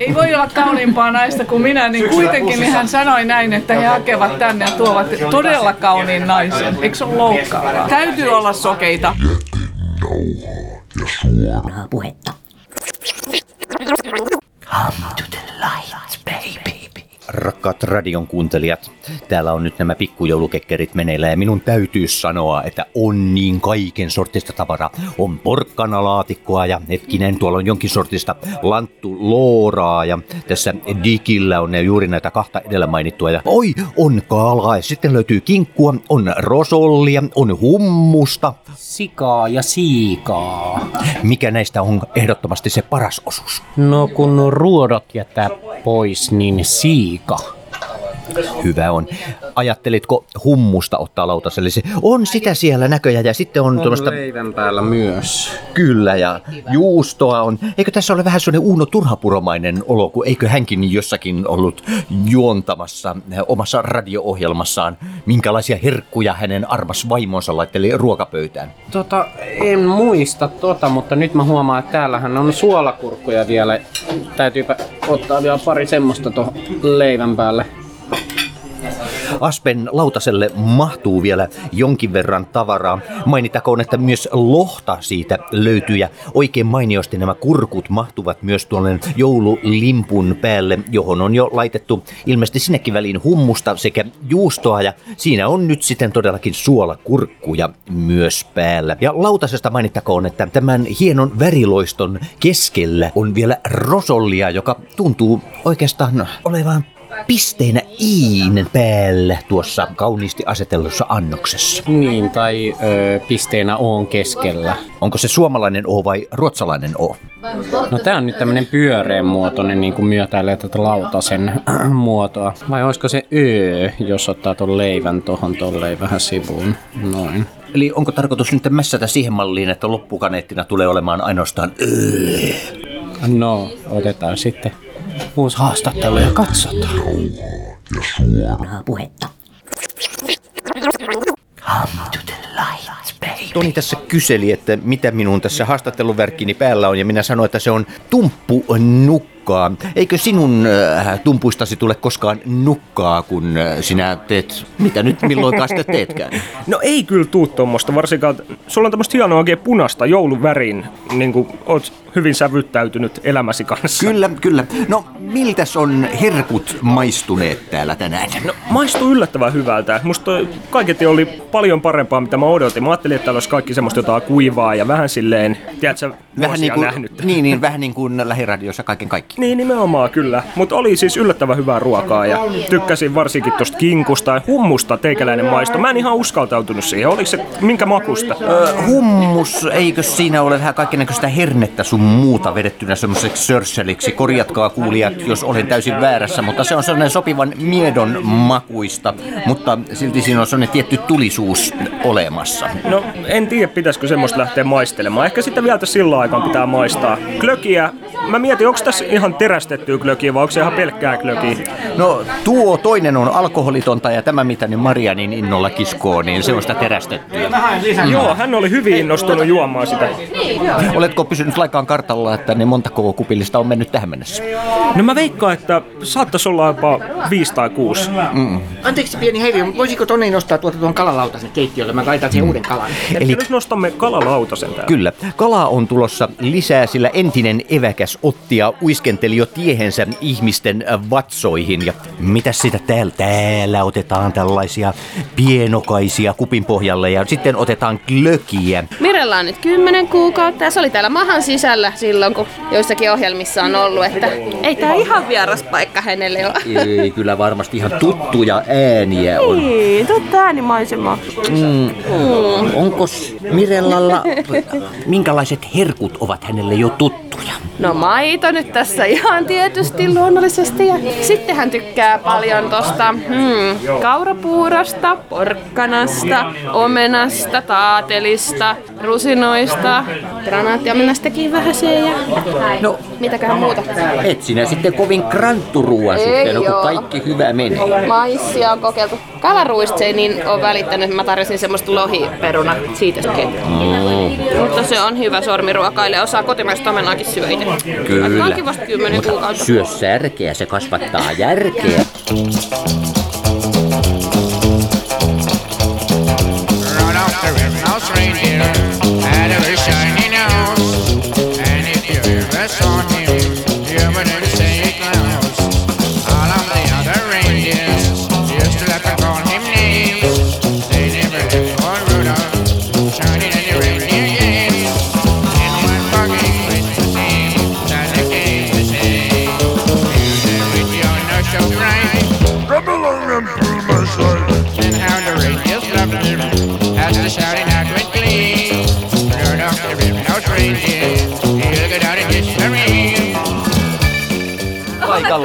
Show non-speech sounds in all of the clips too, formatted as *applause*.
Ei voi olla kauniimpaa naista kuin minä, niin kuitenkin niin hän sanoi näin, että he hakevat tänne ja tuovat todella kauniin naisen. Eikö se ole loukkaavaa? Täytyy olla sokeita. suoraa puhetta. Come to the light, baby. Rakkaat radion kuuntelijat, täällä on nyt nämä pikkujoulukekkerit meneillä ja minun täytyy sanoa, että on niin kaiken sortista tavaraa. On porkkanalaatikkoa ja hetkinen, tuolla on jonkin sortista lanttu looraa ja tässä digillä on ne juuri näitä kahta edellä mainittua. Ja oi, on kalaa ja sitten löytyy kinkkua, on rosollia, on hummusta. Sikaa ja siikaa. Mikä näistä on ehdottomasti se paras osuus? No kun ruodot jättää pois, niin siika. Hyvä on. Ajattelitko hummusta ottaa lautaselle? Se on sitä siellä näköjään ja sitten on, tuommoista... leivän päällä myös. Kyllä, ja juustoa on. Eikö tässä ole vähän sellainen Uuno Turhapuromainen olo, kun eikö hänkin jossakin ollut juontamassa omassa radio-ohjelmassaan, minkälaisia herkkuja hänen armas vaimonsa laitteli ruokapöytään? Tota, en muista tota, mutta nyt mä huomaan, että täällähän on suolakurkkuja vielä. Täytyypä ottaa vielä pari semmoista tuohon leivän päälle. Aspen lautaselle mahtuu vielä jonkin verran tavaraa. Mainitakoon, että myös lohta siitä löytyy ja oikein mainiosti nämä kurkut mahtuvat myös tuolle joululimpun päälle, johon on jo laitettu ilmeisesti sinnekin väliin hummusta sekä juustoa ja siinä on nyt sitten todellakin suolakurkkuja myös päällä. Ja lautasesta mainittakoon, että tämän hienon väriloiston keskellä on vielä rosollia, joka tuntuu oikeastaan olevan pisteinä iin päällä tuossa kauniisti asetellussa annoksessa. Niin, tai ö, pisteenä on keskellä. Onko se suomalainen O vai ruotsalainen O? No tää on nyt tämmönen pyöreän muotoinen, niin kuin myötäilee tätä lautasen *clears throat* muotoa. Vai olisiko se Ö, jos ottaa ton leivän tohon tolleen vähän sivuun? Noin. Eli onko tarkoitus nyt mässätä siihen malliin, että loppukaneettina tulee olemaan ainoastaan öö? No, otetaan sitten uusi haastattelu ja katsotaan. Suoraa puhetta. Come to the light, baby. Toni tässä kyseli, että mitä minun tässä haastatteluvärkkini päällä on, ja minä sanoin, että se on tumppu nukkaa. Eikö sinun äh, tumpuistasi tule koskaan nukkaa, kun äh, sinä teet, mitä nyt milloinkaan sitä teetkään? No ei kyllä tuu tuommoista, varsinkaan, sulla on tämmöistä hienoa oikein punaista jouluvärin, niin kuin oot hyvin sävyttäytynyt elämäsi kanssa. Kyllä, kyllä. No, miltäs on herkut maistuneet täällä tänään? No, maistuu yllättävän hyvältä. Musta kaiketi oli paljon parempaa, mitä mä odotin. Mä ajattelin, että täällä olisi kaikki semmoista jotain kuivaa ja vähän silleen, tiedätkö, Vähän niin kuin, nähnyt. niin, niin, vähän niin kuin lähiradiossa kaiken kaikki. Niin, nimenomaan kyllä. Mutta oli siis yllättävän hyvää ruokaa ja tykkäsin varsinkin tosta kinkusta ja hummusta teikäläinen maisto. Mä en ihan uskaltautunut siihen. Oliko se minkä makusta? Ö, hummus, eikö siinä ole vähän kaikennäköistä hernettä sun muuta vedettynä semmoiseksi sörseliksi? Korjatkaa kuulijat, jos olen täysin väärässä, mutta se on sellainen sopivan miedon makuista, mutta silti siinä on sellainen tietty tulisuus olemassa. No, en tiedä, pitäisikö semmoista lähteä maistelemaan. Ehkä sitä vielä sillä aikaan pitää maistaa. Klökiä, mä mietin, onko tässä ihan terästettyä klökiä vai onko se ihan pelkkää klökiä? No tuo toinen on alkoholitonta ja tämä mitä nyt Maria niin innolla kiskoo, niin se on sitä terästettyä. Joo, hän oli hyvin innostunut juomaan sitä. Oletko pysynyt laikaan kartalla, että ne montako kupillista on mennyt tähän mennessä? No mä veikkaan, että saattaisi olla jopa viisi tai kuusi. Anteeksi pieni häiriö, voisiko Toni nostaa tuota tuon kalalautasen keittiölle? Mä laitan siihen uuden kalan. Eli Nyt nostamme kalalautasen täällä. Kyllä. Kalaa on tulossa lisää, sillä entinen eväkäs otti ja uiskenteli jo tiehensä ihmisten äh, vatsoihin. Ja mitä sitä täällä? Täällä otetaan tällaisia pienokaisia kupin pohjalle ja sitten otetaan klökiä. Mirella on nyt 10 kuukautta ja se oli täällä mahan sisällä silloin, kun joissakin ohjelmissa on ollut, että ei tää ihan vieras paikka hänelle ole. Ei, kyllä varmasti ihan tuttuja ääniä on. Niin, totta äänimaisema. Onko Mirellalla, minkälaiset herkut ovat hänelle jo tuttuja? No maito nyt tässä kanssa ihan tietysti luonnollisesti. Ja sitten hän tykkää paljon tosta hmm, kaurapuurasta, porkkanasta, omenasta, taatelista, rusinoista, granaattiaminastakin vähän se ja no, mitäköhän muuta. Et sinä sitten kovin krantturuuan suhteen, no, kun kaikki hyvä menee. Maissia on kokeiltu. Kalaruista ei niin ole välittänyt, mä tarjosin semmoista lohiperuna siitä mm. Mutta se on hyvä sormiruokaille, osaa kotimaista omenaakin syödä. Kyllä. Kaikki 10 kuukautta. Syö särkeä, se kasvattaa järkeä. No, no, And how the reindeers loved him as the shouting out with glee. Rudolph the red-nosed reindeer, he'll go down in history. Oletko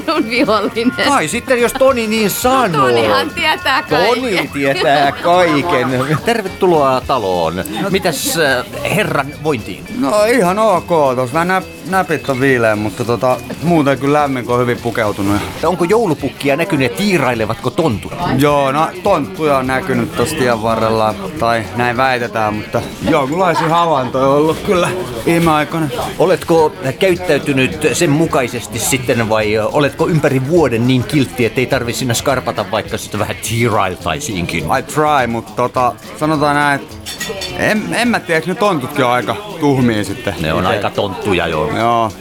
sinä minun vihollinen? Kai sitten, jos Toni niin sanoo. Tonihan tietää kaiken. Toni tietää kaiken. Tervetuloa taloon. Mitäs äh, herran vointiin? No ihan ok, tos vähän nä, näpit on viileä, mutta tota, muuten kyllä lämmin, kun on hyvin pukeutunut. Onko joulupukkia näkynyt ja tiirailevatko tontut? Joo, no tonttuja on näkynyt tossa tien varrella, tai näin väitetään, mutta jonkunlaisia havaintoja on ollut kyllä viime aikoina. Oletko käyttäytynyt sen mukaisesti sitten vai oletko ympäri vuoden niin kiltti, että ei tarvi sinä skarpata vaikka sitä vähän tiirailtaisiinkin? I try, mutta tota, sanotaan näin, että en, en mä tiedä, ne tontutkin on aika tuhmia sitten. Ne on aika tonttuja jo. Joo.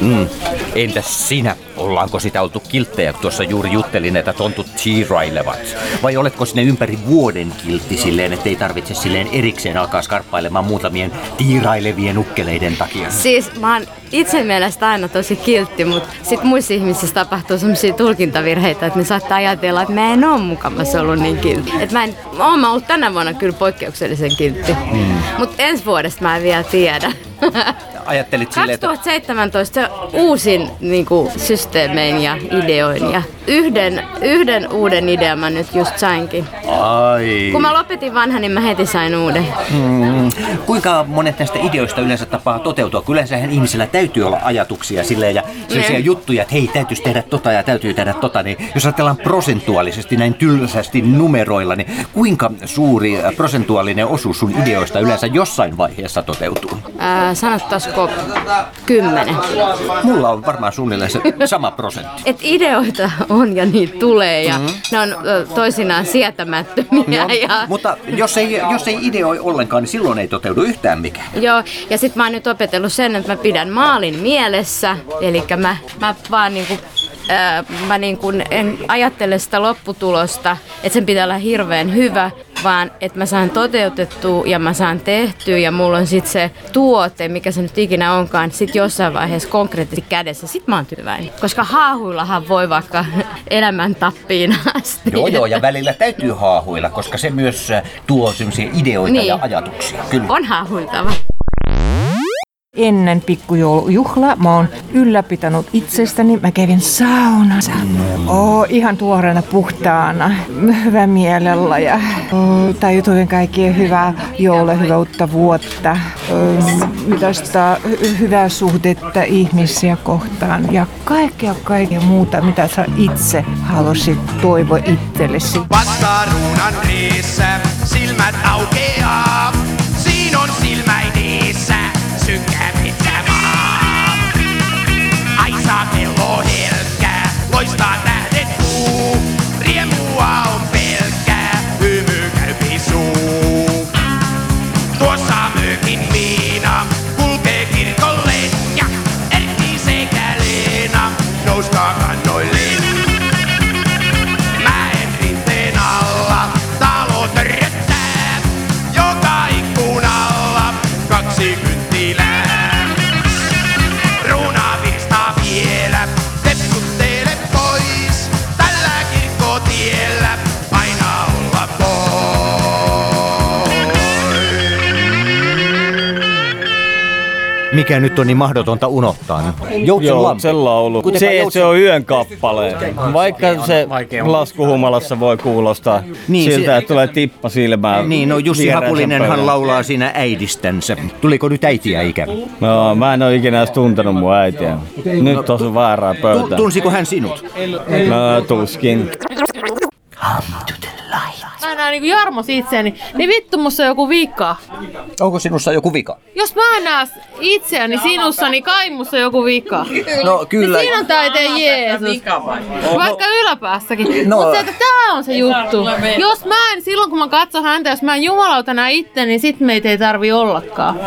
Mm. Entäs sinä? Ollaanko sitä oltu kilttejä, kun tuossa juuri juttelin, että tontut tiirailevat? Vai oletko sinne ympäri vuoden kiltti silleen, että ei tarvitse silleen erikseen alkaa skarppailemaan muutamien tiirailevien ukkeleiden takia? Siis mä oon itse mielestä aina tosi kiltti, mutta sit muissa ihmisissä tapahtuu semmoisia tulkintavirheitä, että ne saattaa ajatella, että mä en oo mukamassa ollut niin kiltti. Että mä en, oon mä ollut tänä vuonna kyllä poikkeuksellisen kiltti. Mm. Mutta ensi vuodesta mä en vielä tiedä. *laughs* Ajattelit silleen, että 2017 se uusin niin kuin, systeemein ja ideoin ja yhden, yhden uuden idean mä nyt just sainkin. ai. Kun mä lopetin vanhan, niin mä heti sain uuden. Mm. Kuinka monet näistä ideoista yleensä tapaa toteutua? Yleensähän ihmisillä täytyy olla ajatuksia silleen ja sellaisia Niin. juttuja, että hei, täytyisi tehdä tota ja täytyy tehdä tota. Niin jos ajatellaan prosentuaalisesti näin tylsästi numeroilla, niin kuinka suuri äh, prosentuaalinen osuus sun ideoista yleensä jossain vaiheessa toteutuu? Ää, sanottaisiko kymmenen. Mulla on varmaan suunnilleen se sama prosentti. Et ideoita on ja niitä tulee ja mm-hmm. ne on toisinaan sietämättömiä. Ja, Mutta jos ei, jos ei ideoi ollenkaan, niin silloin ei toteudu yhtään mikään. joo, ja sit mä oon nyt opetellut sen, että mä pidän maalin mielessä. Eli mä, mä vaan niinku, mä niinku en ajattele sitä lopputulosta, että sen pitää olla hirveän hyvä, vaan että mä saan toteutettua ja mä saan tehtyä ja mulla on sit se tuote, mikä se nyt ikinä onkaan, sit jossain vaiheessa konkreettisesti kädessä. Sit mä oon tyytyväinen. Koska haahuillahan voi vaikka elämän tappiin asti. Joo, joo, ja välillä täytyy haahuilla, koska se myös äh, tuo sellaisia ideoita Niin. ja ajatuksia. Kyllä. On haahuiltava. Ennen pikkujoulujuhlaa mä oon ylläpitänyt itsestäni. Mä kävin saunassa. Oo, ihan tuoreena puhtaana, hyvä mielellä ja oo, tajutuin kaikkea hyvää joulua, hyvää uutta vuotta. Oo, Tästä hy- hyvää suhdetta ihmisiä kohtaan ja kaikkea kaikkea muuta, mitä sä itse halusit toivoa itsellesi. Vastaruunan riissä silmät aukeaa. Mikä nyt on niin mahdotonta unohtaa? Joutsen Joo, lampi. sen laulu. Se, Joutsen- se on yön kappale. Vaikka se laskuhumalassa voi kuulostaa Niin, niin, siltä, se- että tulee tippa silmään. Niin, no Jussi Hakulinenhan laulaa siinä äidistänsä. Tuliko nyt äitiä ikä? No, mä en oo ikinä edes tuntenut mun äitiä. Nyt on väärää Tu- pöytää. tunsiko hän sinut? No, tuskin. Come näen niinku Jarmos itseäni, niin vittu musta on joku vika. Onko sinussa joku vika? Jos mä en näe itseäni sinussa, niin kai musta on joku vika. No kyllä. Niin siinä on taiteen Jeesus. Vaikka yläpäässäkin. No. No. Mutta tää on se juttu. Jos mä en, silloin kun mä katson häntä, jos mä en jumalauta näe itse, niin sit meitä ei tarvi ollakaan.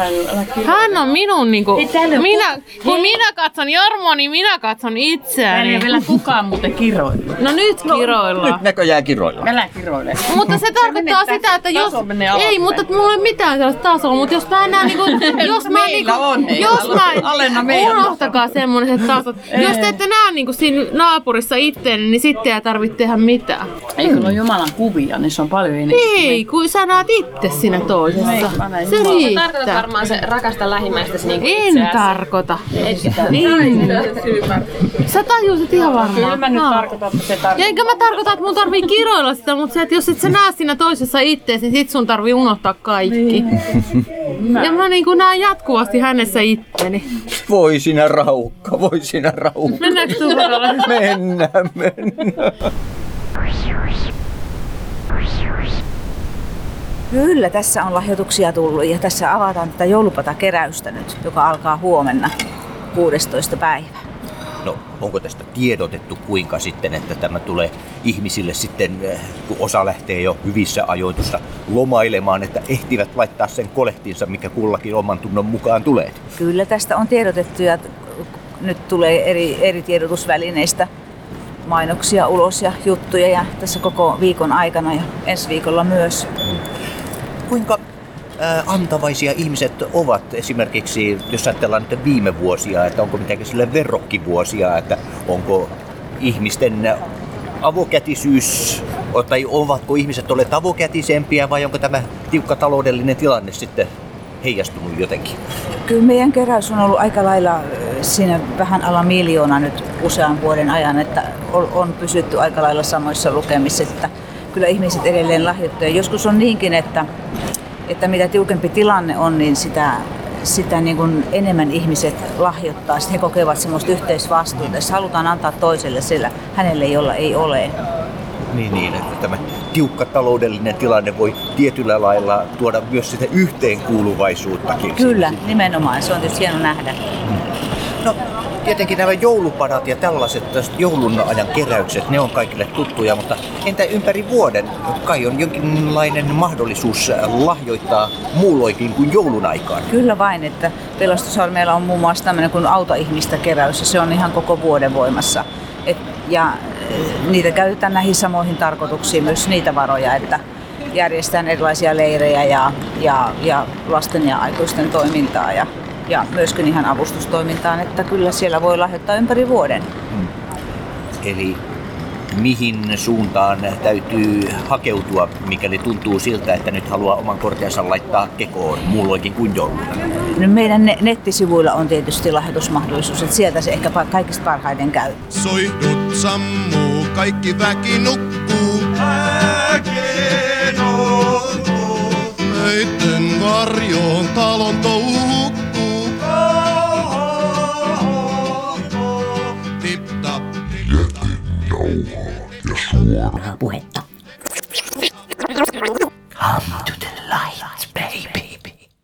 Hän on minun niinku, minä, kun minä katson Jarmoa, niin minä katson itseäni. Ei vielä kukaan muuten kiroilla. No nyt kiroillaan. Nyt näköjään kiroilla. Älä kiroile. Mutta se tarkoittaa sitä, että jos... Ei, mutta mulla ei ole mitään sellaista tasoa, mutta jos mä en näe niinku... *laughs* Jos mä niinku... On, Jos mä... alenna meillä. Unohtakaa semmoiset tasot. Jos te ette näe niinku siinä naapurissa itteeni, niin sitten ei tarvitse tehdä mitään. Ei kun on Jumalan kuvia, niin se on paljon enemmän. Ei, kun sä näet itse siinä toisessa. Se Tarkoitat riittää. varmaan se rakasta lähimmäistäsi niin kuin En itseäsi. tarkoita. Niin. Sä tajusit ihan varmaan. Kyllä mä nyt tarkoitan, että se Ja tarkoittaa. enkä mä tarkoita, että mun tarvii kiroilla sitä, mutta se, että jos et sä näe siinä toisessa itteesi, niin sit sun tarvii unohtaa kaikki. Ja mä niinku näen jatkuvasti hänessä itteni. Voi sinä raukka, voi sinä raukka. Mennäänkö Tuuparolle? Mennään, mennään. Kyllä, tässä on lahjoituksia tullut ja tässä avataan tätä joulupatakeräystä nyt, joka alkaa huomenna 16. päivä. No, onko tästä tiedotettu kuinka sitten, että tämä tulee ihmisille sitten, eh, kun osa lähtee jo hyvissä ajoitussa lomailemaan, että ehtivät laittaa sen kolehtinsa, mikä kullakin oman tunnon mukaan tulee? Kyllä tästä on tiedotettu ja nyt tulee eri, eri tiedotusvälineistä mainoksia ulos ja juttuja ja tässä koko viikon aikana ja ensi viikolla myös. Kuinka antavaisia ihmiset ovat esimerkiksi, jos ajatellaan nyt viime vuosia, että onko mitenkään sille verrokkivuosia, että onko ihmisten avokätisyys, tai ovatko ihmiset olleet avokätisempiä vai onko tämä tiukka taloudellinen tilanne sitten heijastunut jotenkin? Kyllä meidän keräys on ollut aika lailla ö, siinä vähän alla miljoona nyt usean vuoden ajan, että on- pysytty aika lailla samoissa lukemissa, että kyllä ihmiset edelleen lahjoittavat. Joskus on niinkin, että, että mitä tiukempi tilanne on, niin sitä, sitä niin kuin enemmän ihmiset lahjoittaa. Sitten he kokevat semmoista yhteisvastuuta, jos halutaan antaa toiselle sillä hänelle, jolla ei ole. Niin, niin, että tämä tiukka taloudellinen tilanne voi tietyllä lailla tuoda myös sitä yhteenkuuluvaisuuttakin. Kyllä, nimenomaan. Se on tietysti hieno nähdä. No, tietenkin nämä joulupadat ja tällaiset joulun ajan keräykset, ne on kaikille tuttuja, mutta entä ympäri vuoden? Kai on jonkinlainen mahdollisuus lahjoittaa muulloinkin kuin joulun aikaan. Kyllä vain, että Pelastusarmeilla on muun muassa tämmöinen kuin auta ihmistä keräys ja se on ihan koko vuoden voimassa. Et, ja eh, niitä käytetään näihin samoihin tarkoituksiin myös niitä varoja, että järjestetään erilaisia leirejä ja, ja, ja lasten ja aikuisten toimintaa ja, ja myöskin ihan avustustoimintaan, että kyllä siellä voi lahjoittaa ympäri vuoden. Eli mihin suuntaan täytyy hakeutua, mikäli tuntuu siltä, että nyt haluaa oman kortensa laittaa kekoon muulloinkin kuin jouluna. Nyt meidän ne- nettisivuilla on tietysti lahjoitusmahdollisuus, että sieltä se ehkä pa- kaikista parhaiten käy. Soihdut sammuu, kaikki väki nukkuu. Äkeen varjoon talon touhu Suoraa puhetta. Come to